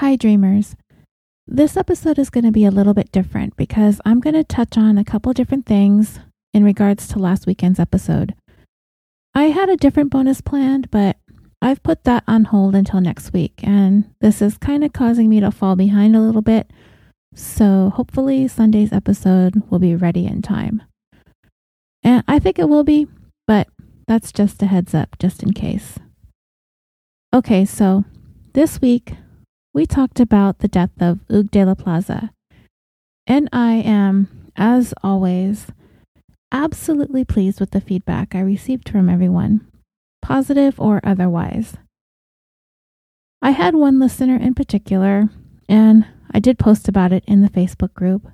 Hi, dreamers. This episode is going to be a little bit different because I'm going to touch on a couple different things in regards to last weekend's episode. I had a different bonus planned, but I've put that on hold until next week, and this is kind of causing me to fall behind a little bit. So hopefully, Sunday's episode will be ready in time. And I think it will be, but that's just a heads up, just in case. Okay, so this week we talked about the death of Hugues de la Plaza. And I am, as always, absolutely pleased with the feedback I received from everyone, positive or otherwise. I had one listener in particular, and I did post about it in the Facebook group,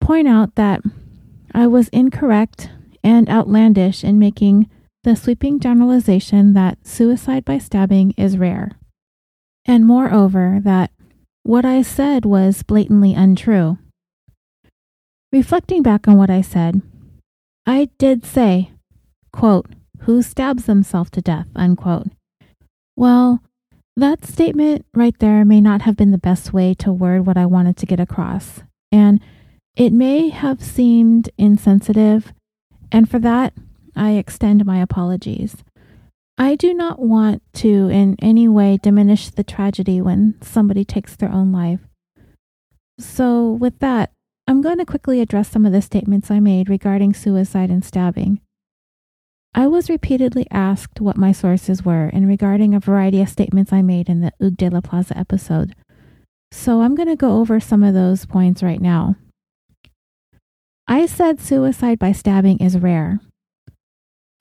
point out that I was incorrect and outlandish in making the sweeping generalization that suicide by stabbing is rare. And moreover, that what I said was blatantly untrue. Reflecting back on what I said, I did say, quote, who stabs themselves to death, unquote. Well, that statement right there may not have been the best way to word what I wanted to get across, and it may have seemed insensitive, and for that, I extend my apologies. I do not want to in any way diminish the tragedy when somebody takes their own life. So, with that, I'm going to quickly address some of the statements I made regarding suicide and stabbing. I was repeatedly asked what my sources were in regarding a variety of statements I made in the Hugues de la Plaza episode, so I'm going to go over some of those points right now. I said suicide by stabbing is rare.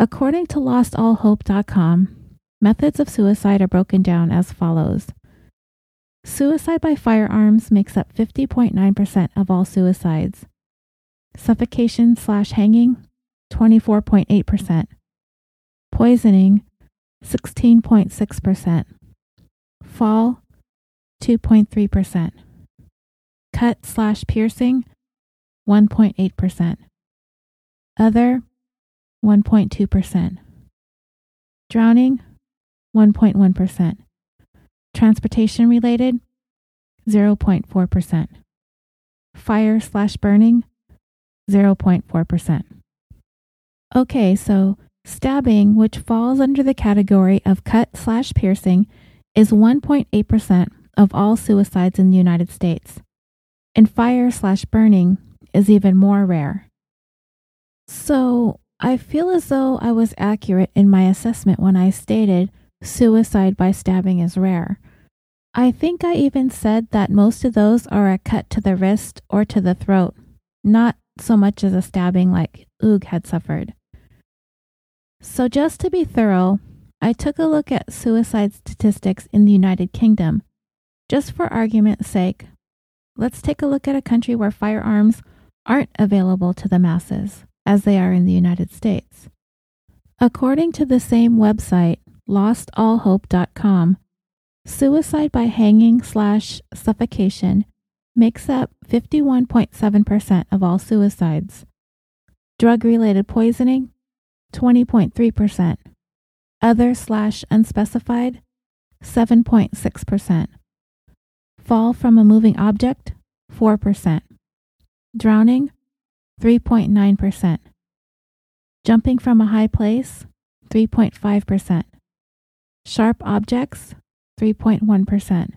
According to lostallhope.com, methods of suicide are broken down as follows. Suicide by firearms makes up 50.9% of all suicides. Suffocation slash hanging, 24.8%. Poisoning, 16.6%. Fall, 2.3%. Cut slash piercing, 1.8%. Other, 1.2%. Drowning, 1.1%. Transportation related, 0.4%. Fire slash burning, 0.4%. Okay, so stabbing, which falls under the category of cut slash piercing, is 1.8% of all suicides in the United States. And fire slash burning is even more rare. So, I feel as though I was accurate in my assessment when I stated suicide by stabbing is rare. I think I even said that most of those are a cut to the wrist or to the throat, not so much as a stabbing like Hugues had suffered. So, just to be thorough, I took a look at suicide statistics in the United Kingdom. Just for argument's sake, let's take a look at a country where firearms aren't available to the masses as they are in the United States. According to the same website, lostallhope.com, suicide by hanging slash suffocation makes up 51.7% of all suicides. Drug related poisoning, 20.3%. Other slash unspecified, 7.6%. Fall from a moving object, 4%. Drowning, 3.9%. Jumping from a high place, 3.5%. Sharp objects, 3.1%.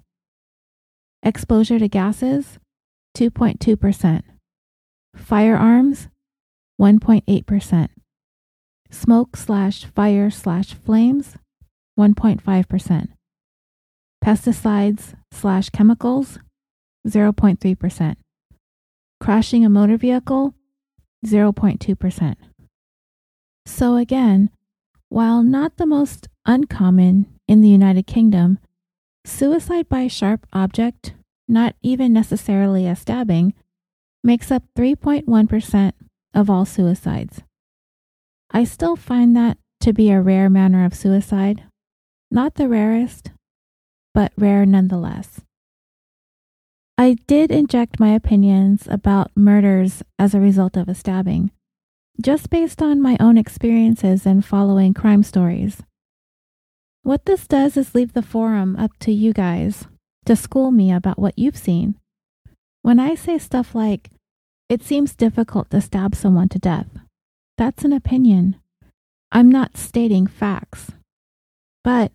Exposure to gases, 2.2%. Firearms, 1.8%. Smoke slash fire slash flames, 1.5%. Pesticides slash chemicals, 0.3%. Crashing a motor vehicle, 0.2%. So, again, while not the most uncommon in the United Kingdom, suicide by sharp object, not even necessarily a stabbing, makes up 3.1% of all suicides. I still find that to be a rare manner of suicide, not the rarest, but rare nonetheless. I did inject my opinions about murders as a result of a stabbing, just based on my own experiences and following crime stories. What this does is leave the forum up to you guys. to school me about what you've seen. When I say stuff like, it seems difficult to stab someone to death, that's an opinion. I'm not stating facts. But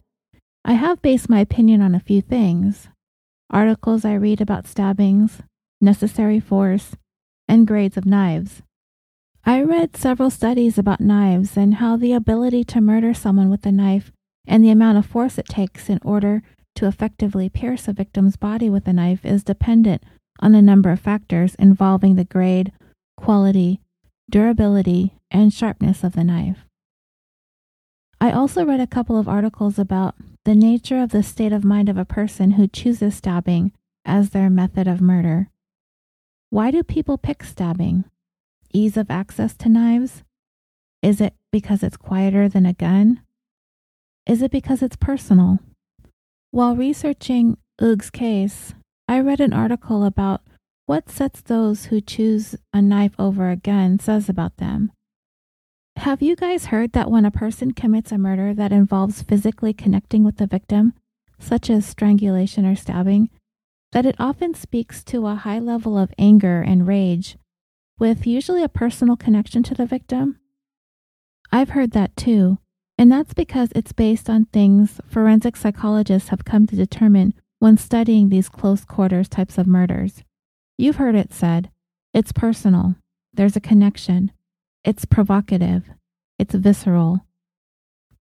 I have based my opinion on a few things articles I read about stabbings, necessary force, and grades of knives. I read several studies about knives and how the ability to murder someone with a knife and the amount of force it takes in order to effectively pierce a victim's body with a knife is dependent on a number of factors involving the grade, quality, durability, and sharpness of the knife. I also read a couple of articles about the nature of the state of mind of a person who chooses stabbing as their method of murder. Why do people pick stabbing? Ease of access to knives? Is it because it's quieter than a gun? Is it because it's personal? While researching Hugues's case, I read an article about what sets those who choose a knife over a gun says about them. Have you guys heard that when a person commits a murder that involves physically connecting with the victim, such as strangulation or stabbing, that it often speaks to a high level of anger and rage, with usually a personal connection to the victim? I've heard that too, and that's because it's based on things forensic psychologists have come to determine when studying these close quarters types of murders. You've heard it said, it's personal, there's a connection, it's provocative. It's visceral.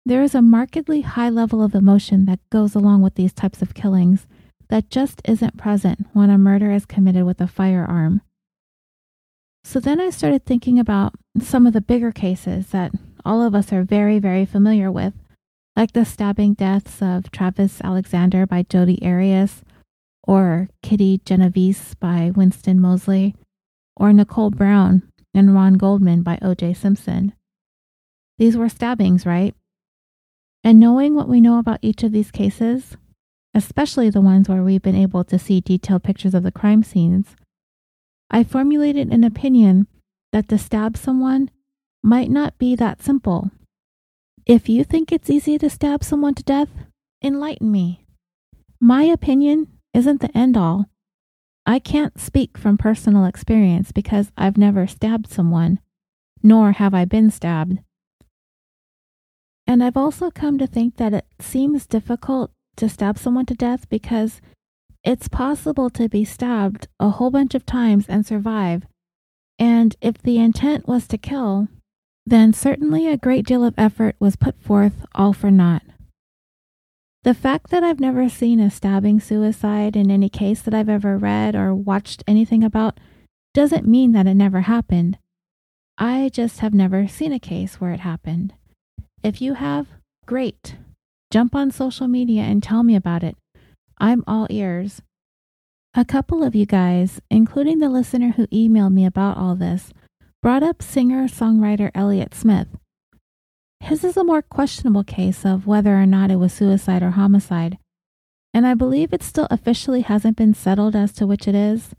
There is a markedly high level of emotion that goes along with these types of killings that just isn't present when a murder is committed with a firearm. So then I started thinking about some of the bigger cases that all of us are very, very familiar with, like the stabbing deaths of Travis Alexander by Jodi Arias, or Kitty Genovese by Winston Moseley, or Nicole Brown and Ron Goldman by O.J. Simpson. These were stabbings, right? And knowing what we know about each of these cases, especially the ones where we've been able to see detailed pictures of the crime scenes, I formulated an opinion that to stab someone might not be that simple. If you think it's easy to stab someone to death, enlighten me. My opinion isn't the end all. I can't speak from personal experience because I've never stabbed someone, nor have I been stabbed. And I've also come to think that it seems difficult to stab someone to death because it's possible to be stabbed a whole bunch of times and survive. And if the intent was to kill, then certainly a great deal of effort was put forth all for naught. The fact that I've never seen a stabbing suicide in any case that I've ever read or watched anything about doesn't mean that it never happened. I just have never seen a case where it happened. If you have, great. Jump on social media and tell me about it. I'm all ears. A couple of you guys, including the listener who emailed me about all this, brought up singer songwriter Elliott Smith. His is a more questionable case of whether or not it was suicide or homicide, and I believe it still officially hasn't been settled as to which it is.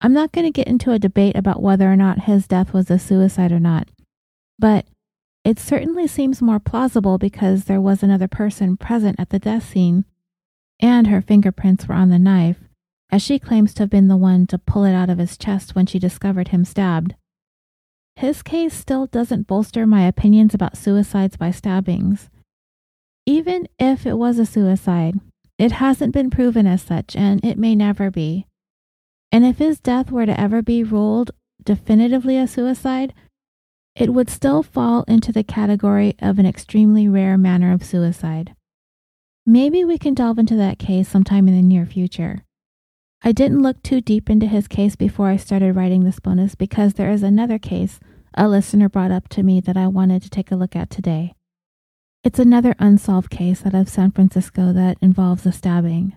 I'm not going to get into a debate about whether or not his death was a suicide or not, but it certainly seems more plausible because there was another person present at the death scene, and her fingerprints were on the knife, as she claims to have been the one to pull it out of his chest when she discovered him stabbed. His case still doesn't bolster my opinions about suicides by stabbings. Even if it was a suicide, it hasn't been proven as such, and it may never be. And if his death were to ever be ruled definitively a suicide, it would still fall into the category of an extremely rare manner of suicide. Maybe we can delve into that case sometime in the near future. I didn't look too deep into his case before I started writing this bonus because there is another case a listener brought up to me that I wanted to take a look at today. It's another unsolved case out of San Francisco that involves a stabbing.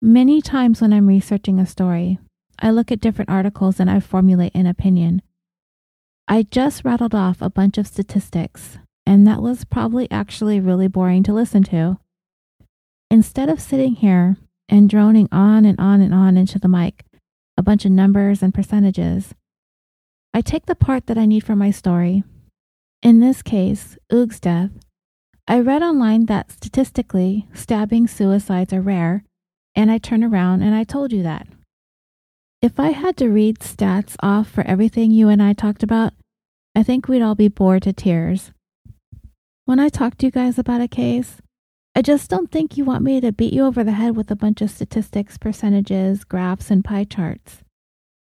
Many times when I'm researching a story, I look at different articles and I formulate an opinion. I just rattled off a bunch of statistics, and that was probably actually really boring to listen to. Instead of sitting here and droning on and on and on into the mic, a bunch of numbers and percentages. I take the part that I need for my story. In this case, Hugues's death. I read online that statistically, stabbing suicides are rare, and I turn around and I told you that. If I had to read stats off for everything you and I talked about, I think we'd all be bored to tears. When I talk to you guys about a case, I just don't think you want me to beat you over the head with a bunch of statistics, percentages, graphs, and pie charts.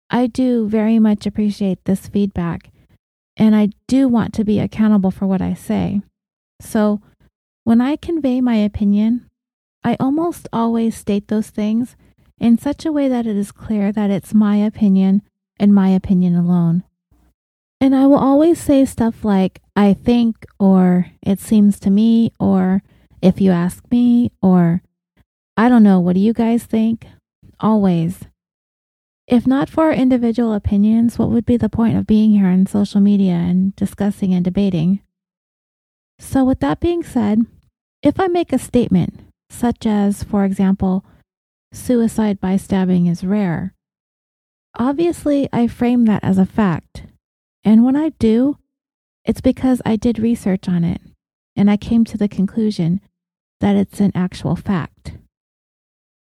I do very much appreciate this feedback, and I do want to be accountable for what I say. So, when I convey my opinion, I almost always state those things in such a way that it is clear that it's my opinion and my opinion alone. And I will always say stuff like, I think, or it seems to me, or if you ask me, or I don't know, what do you guys think? Always. If not for our individual opinions, what would be the point of being here on social media and discussing and debating? So, with that being said, if I make a statement, such as, for example, suicide by stabbing is rare, obviously I frame that as a fact. And when I do, it's because I did research on it and I came to the conclusion that it's an actual fact.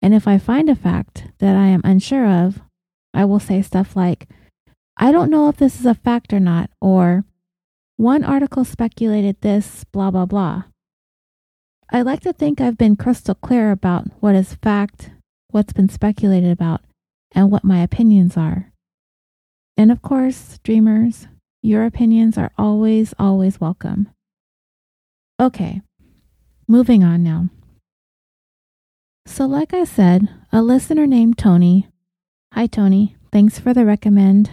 And if I find a fact that I am unsure of, I will say stuff like, I don't know if this is a fact or not, or one article speculated this, blah, blah, blah. I like to think I've been crystal clear about what is fact, what's been speculated about, and what my opinions are. And of course, dreamers, your opinions are always, always welcome. Okay, moving on now. So, like I said, a listener named Tony, hi Tony, thanks for the recommend.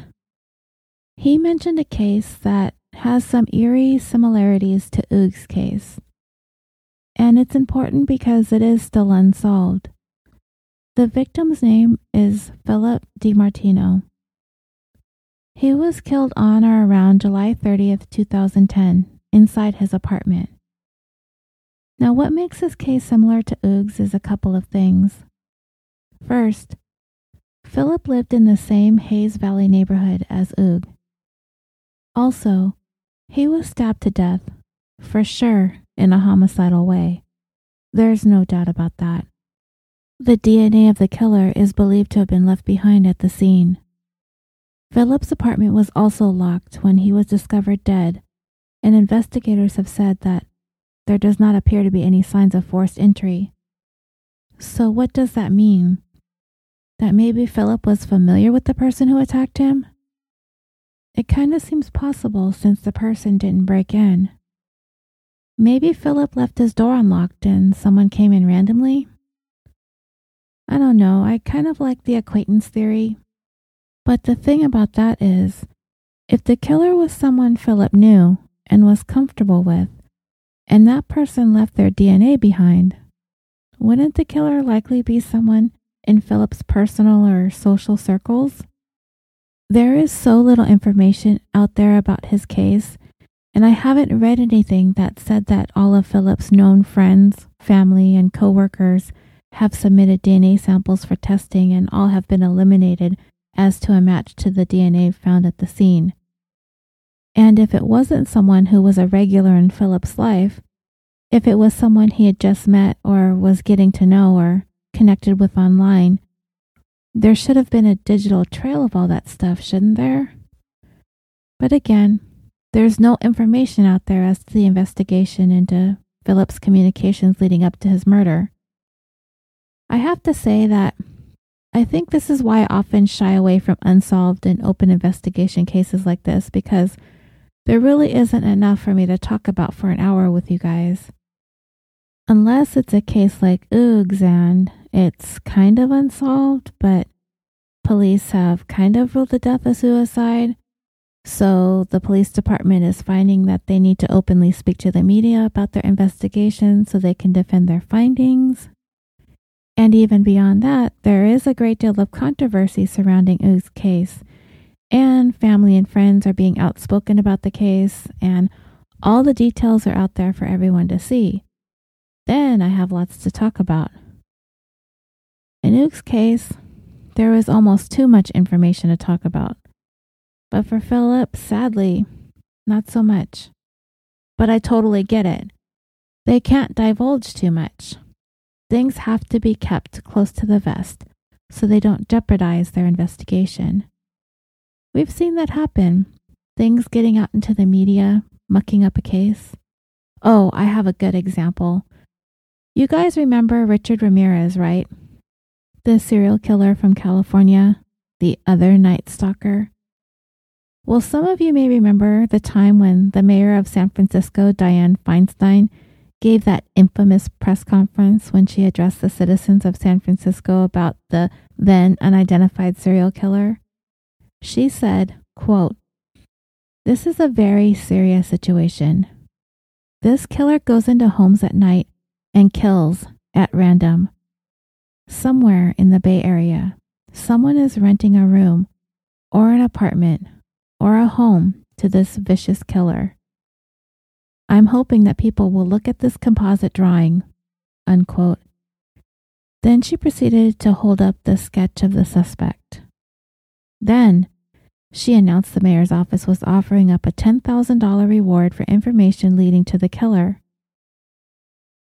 He mentioned a case that has some eerie similarities to Hugues's case. And it's important because it is still unsolved. The victim's name is Philip DiMartino. He was killed on or around July 30th, 2010, inside his apartment. Now, what makes this case similar to Hugues's is a couple of things. First, Philip lived in the same Hayes Valley neighborhood as Hugues. Also, he was stabbed to death, for sure, in a homicidal way. There's no doubt about that. The DNA of the killer is believed to have been left behind at the scene. Philip's apartment was also locked when he was discovered dead, and investigators have said that there does not appear to be any signs of forced entry. So, what does that mean? That maybe Philip was familiar with the person who attacked him? It kind of seems possible since the person didn't break in. Maybe Philip left his door unlocked and someone came in randomly? I don't know, I kind of like the acquaintance theory. But the thing about that is, if the killer was someone Philip knew and was comfortable with, and that person left their DNA behind, wouldn't the killer likely be someone in Philip's personal or social circles? There is so little information out there about his case, and I haven't read anything that said that all of Philip's known friends, family, and coworkers have submitted DNA samples for testing and all have been eliminated as to a match to the DNA found at the scene. And if it wasn't someone who was a regular in Philip's life, if it was someone he had just met or was getting to know or connected with online, there should have been a digital trail of all that stuff, shouldn't there? But again, there's no information out there as to the investigation into Philip's communications leading up to his murder. I have to say that I think this is why I often shy away from unsolved and open investigation cases like this because there really isn't enough for me to talk about for an hour with you guys. Unless it's a case like Hugues' and it's kind of unsolved, but police have kind of ruled the death a suicide. So the police department is finding that they need to openly speak to the media about their investigation so they can defend their findings. And even beyond that, there is a great deal of controversy surrounding Hugues's case. And family and friends are being outspoken about the case, and all the details are out there for everyone to see. Then I have lots to talk about. In Hugues's case, there was almost too much information to talk about. But for Philip, sadly, not so much. But I totally get it. They can't divulge too much. things have to be kept close to the vest so they don't jeopardize their investigation. We've seen that happen. Things getting out into the media, mucking up a case. Oh, I have a good example. You guys remember Richard Ramirez, right? The serial killer from California, the other Night Stalker. Well, some of you may remember the time when the mayor of San Francisco, Dianne Feinstein, gave that infamous press conference when she addressed the citizens of San Francisco about the then unidentified serial killer. She said, quote, This is a very serious situation. This killer goes into homes at night and kills at random. Somewhere in the Bay Area, someone is renting a room or an apartment or a home to this vicious killer. I'm hoping that people will look at this composite drawing. Unquote. Then she proceeded to hold up the sketch of the suspect. Then she announced the mayor's office was offering up a $10,000 reward for information leading to the killer.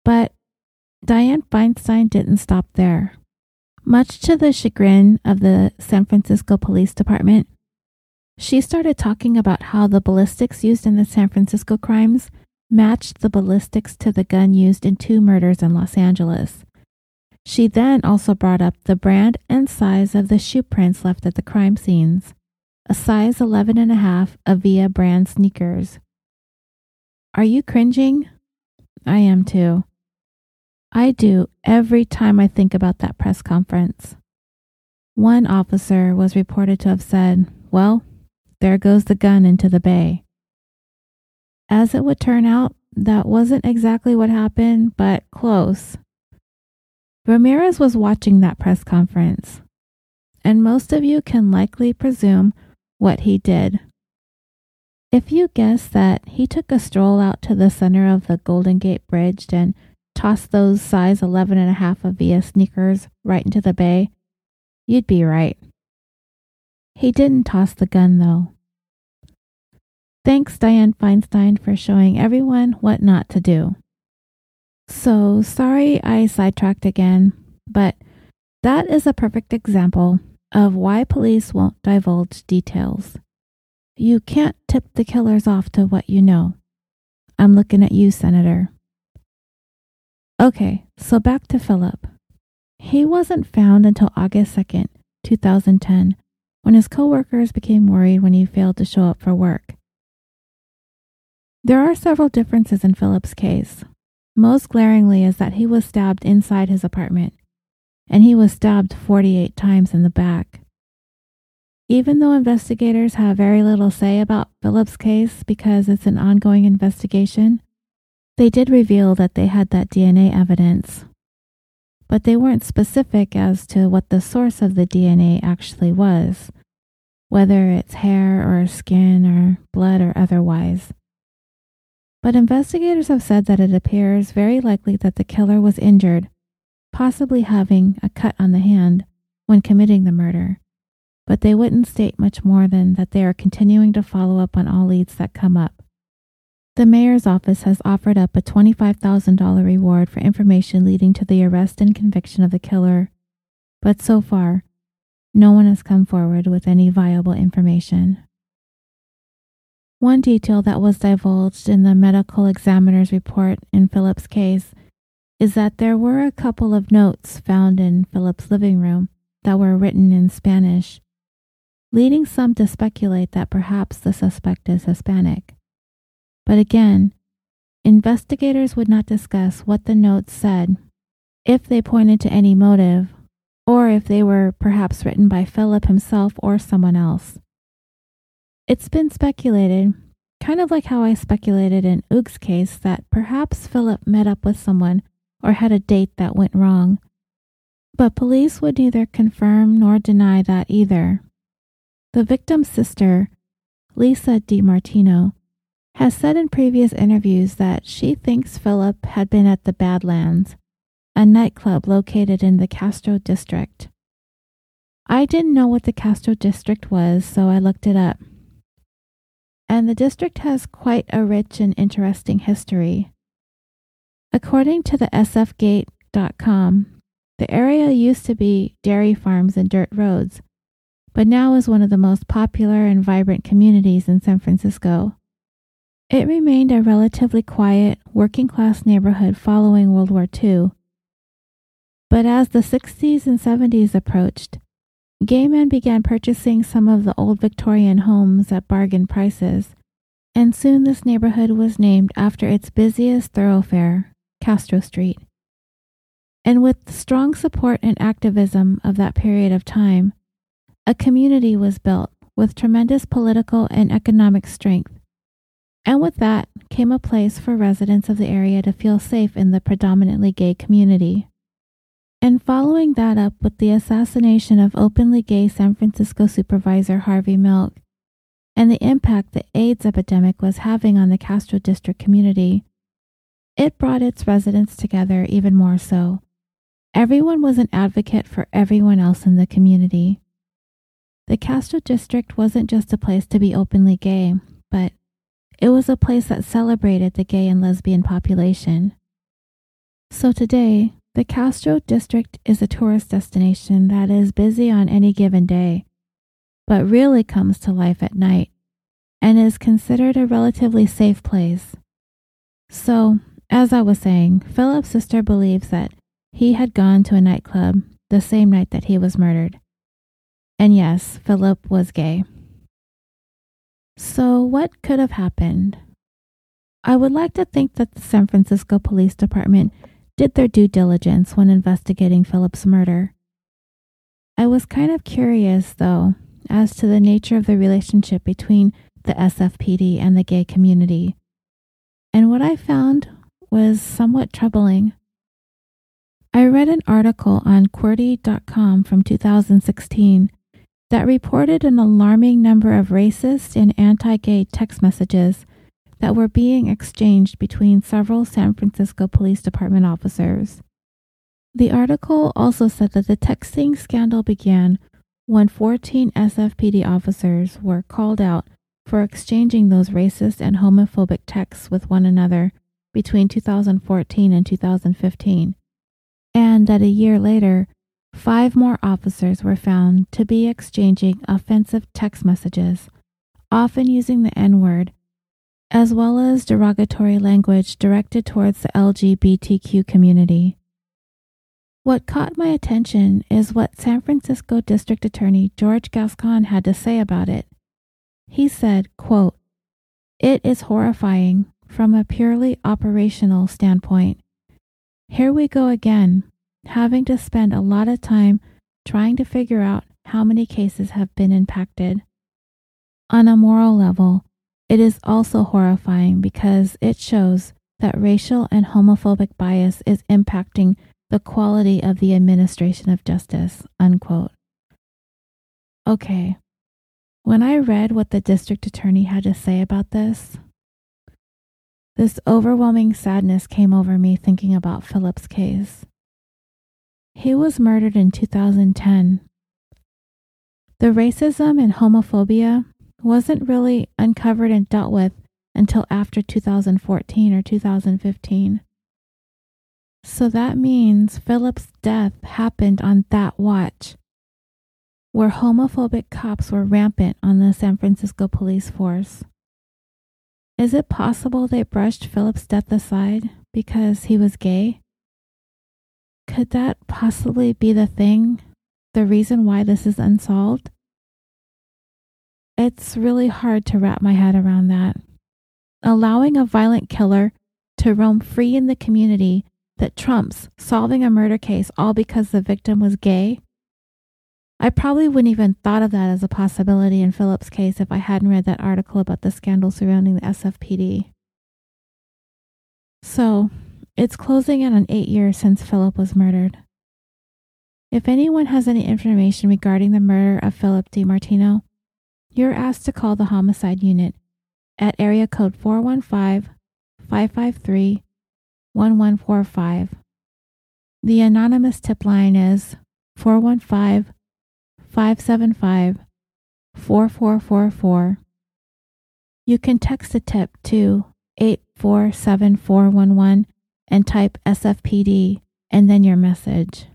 But Dianne Feinstein didn't stop there. Much to the chagrin of the San Francisco Police Department, she started talking about how the ballistics used in the San Francisco crimes matched the ballistics to the gun used in two murders in Los Angeles. She then also brought up the brand and size of the shoe prints left at the crime scenes, a size 11 and a half Avia brand sneakers. Are you cringing? I am too. I do every time I think about that press conference. One officer was reported to have said, Well, there goes the gun into the bay. As it would turn out, that wasn't exactly what happened, but close. Ramirez was watching that press conference, and most of you can likely presume what he did. If you guess that he took a stroll out to the center of the Golden Gate Bridge and tossed those size 11 and a half Avia sneakers right into the bay, you'd be right. He didn't toss the gun, though. Thanks, Dianne Feinstein, for showing everyone what not to do. So, sorry I sidetracked again, but that is a perfect example of why police won't divulge details. You can't tip the killers off to what you know. I'm looking at you, Senator. Okay, so back to Philip. He wasn't found until August 2nd, 2010, when his coworkers became worried when he failed to show up for work. There are several differences in Philip's case. Most glaringly is that he was stabbed inside his apartment, and he was stabbed 48 times in the back. Even though investigators have very little say about Philip's case because it's an ongoing investigation, they did reveal that they had that DNA evidence. But they weren't specific as to what the source of the DNA actually was, whether it's hair or skin or blood or otherwise. But investigators have said that it appears very likely that the killer was injured, possibly having a cut on the hand, when committing the murder. But they wouldn't state much more than that they are continuing to follow up on all leads that come up. The mayor's office has offered up a $25,000 reward for information leading to the arrest and conviction of the killer, but so far, no one has come forward with any viable information. One detail that was divulged in the medical examiner's report in Philip's case is that there were a couple of notes found in Philip's living room that were written in Spanish, leading some to speculate that perhaps the suspect is Hispanic. But again, investigators would not discuss what the notes said, if they pointed to any motive, or if they were perhaps written by Philip himself or someone else. It's been speculated, kind of like how I speculated in Hugues's case, that perhaps Philip met up with someone or had a date that went wrong. But police would neither confirm nor deny that either. The victim's sister, Lisa DiMartino, has said in previous interviews that she thinks Philip had been at the Badlands, a nightclub located in the Castro district. I didn't know what the Castro district was, so I looked it up and the district has quite a rich and interesting history. According to the SF Gate District.com, the area used to be dairy farms and dirt roads, but now is one of the most popular and vibrant communities in San Francisco. It remained a relatively quiet, working class neighborhood following World War II. But as the 60s and 70s approached, gay men began purchasing some of the old Victorian homes at bargain prices, and soon this neighborhood was named after its busiest thoroughfare, Castro Street. And with the strong support and activism of that period of time, a community was built with tremendous political and economic strength. And with that came a place for residents of the area to feel safe in the predominantly gay community. And following that up with the assassination of openly gay San Francisco supervisor Harvey Milk and the impact the AIDS epidemic was having on the Castro District community, it brought its residents together even more so. Everyone was an advocate for everyone else in the community. The Castro District wasn't just a place to be openly gay, but it was a place that celebrated the gay and lesbian population. So today, the Castro District is a tourist destination that is busy on any given day, but really comes to life at night and is considered a relatively safe place. So, as I was saying, Philip's sister believes that he had gone to a nightclub the same night that he was murdered. And yes, Philip was gay. So, what could have happened? I would like to think that the San Francisco Police Department did their due diligence when investigating Philip's murder. I was kind of curious, though, as to the nature of the relationship between the SFPD and the gay community. And what I found was somewhat troubling. I read an article on Queerty.com from 2016 that reported an alarming number of racist and anti gay text messages that were being exchanged between several San Francisco Police Department officers. The article also said that the texting scandal began when 14 SFPD officers were called out for exchanging those racist and homophobic texts with one another between 2014 and 2015, and that a year later, Five more officers were found to be exchanging offensive text messages, often using the N word, as well as derogatory language directed towards the LGBTQ community. What caught my attention is what San Francisco District Attorney George Gascon had to say about it. He said, quote, It is horrifying from a purely operational standpoint. Here we go again, having to spend a lot of time trying to figure out how many cases have been impacted. On a moral level, it is also horrifying because it shows that racial and homophobic bias is impacting the quality of the administration of justice. Unquote. Okay, when I read what the district attorney had to say about this, this overwhelming sadness came over me thinking about Philip's case. He was murdered in 2010. The racism and homophobia wasn't really uncovered and dealt with until after 2014 or 2015. So that means Philip's death happened on that watch, where homophobic cops were rampant on the San Francisco police force. Is it possible they brushed Philip's death aside because he was gay? Could that possibly be the thing? The reason why this is unsolved? It's really hard to wrap my head around that. Allowing a violent killer to roam free in the community that trumps solving a murder case all because the victim was gay? I probably wouldn't even thought of that as a possibility in Philip's case if I hadn't read that article about the scandal surrounding the SFPD. So, it's closing in on eight years since Philip was murdered. If anyone has any information regarding the murder of Philip DiMartino, you're asked to call the homicide unit at area code 415 553 1145. The anonymous tip line is 415 575 4444. You can text a tip to 847411 and type SFPD and then your message.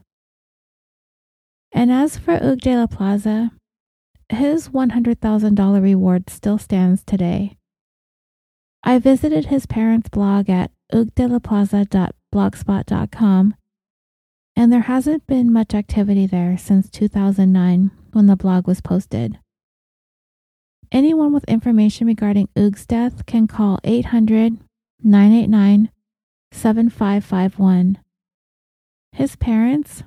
And as for Hugues de la Plaza, his $100,000 reward still stands today. I visited his parents' blog at huguesdelaplaza.blogspot.com, and there hasn't been much activity there since 2009 when the blog was posted. Anyone with information regarding Hugues' death can call 800 989 7551. His parents,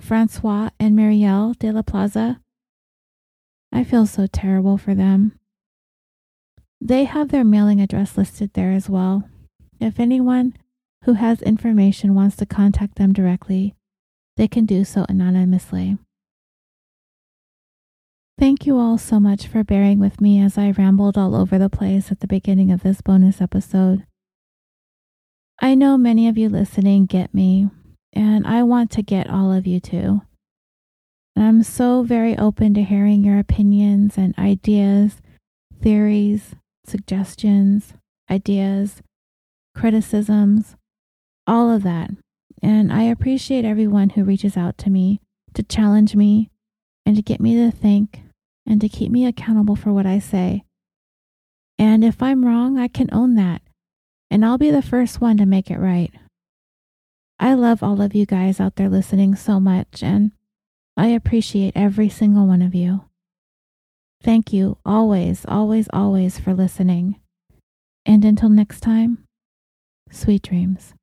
Francois and Marielle de la Plaza, I feel so terrible for them. They have their mailing address listed there as well. If anyone who has information wants to contact them directly, they can do so anonymously. Thank you all so much for bearing with me as I rambled all over the place at the beginning of this bonus episode. I know many of you listening get me, and I want to get all of you too. I'm so very open to hearing your opinions and ideas, theories, suggestions, ideas, criticisms, all of that. And I appreciate everyone who reaches out to me to challenge me and to get me to think and to keep me accountable for what I say. And if I'm wrong, I can own that, and I'll be the first one to make it right. I love all of you guys out there listening so much, and I appreciate every single one of you. Thank you always, always, always for listening. And until next time, sweet dreams.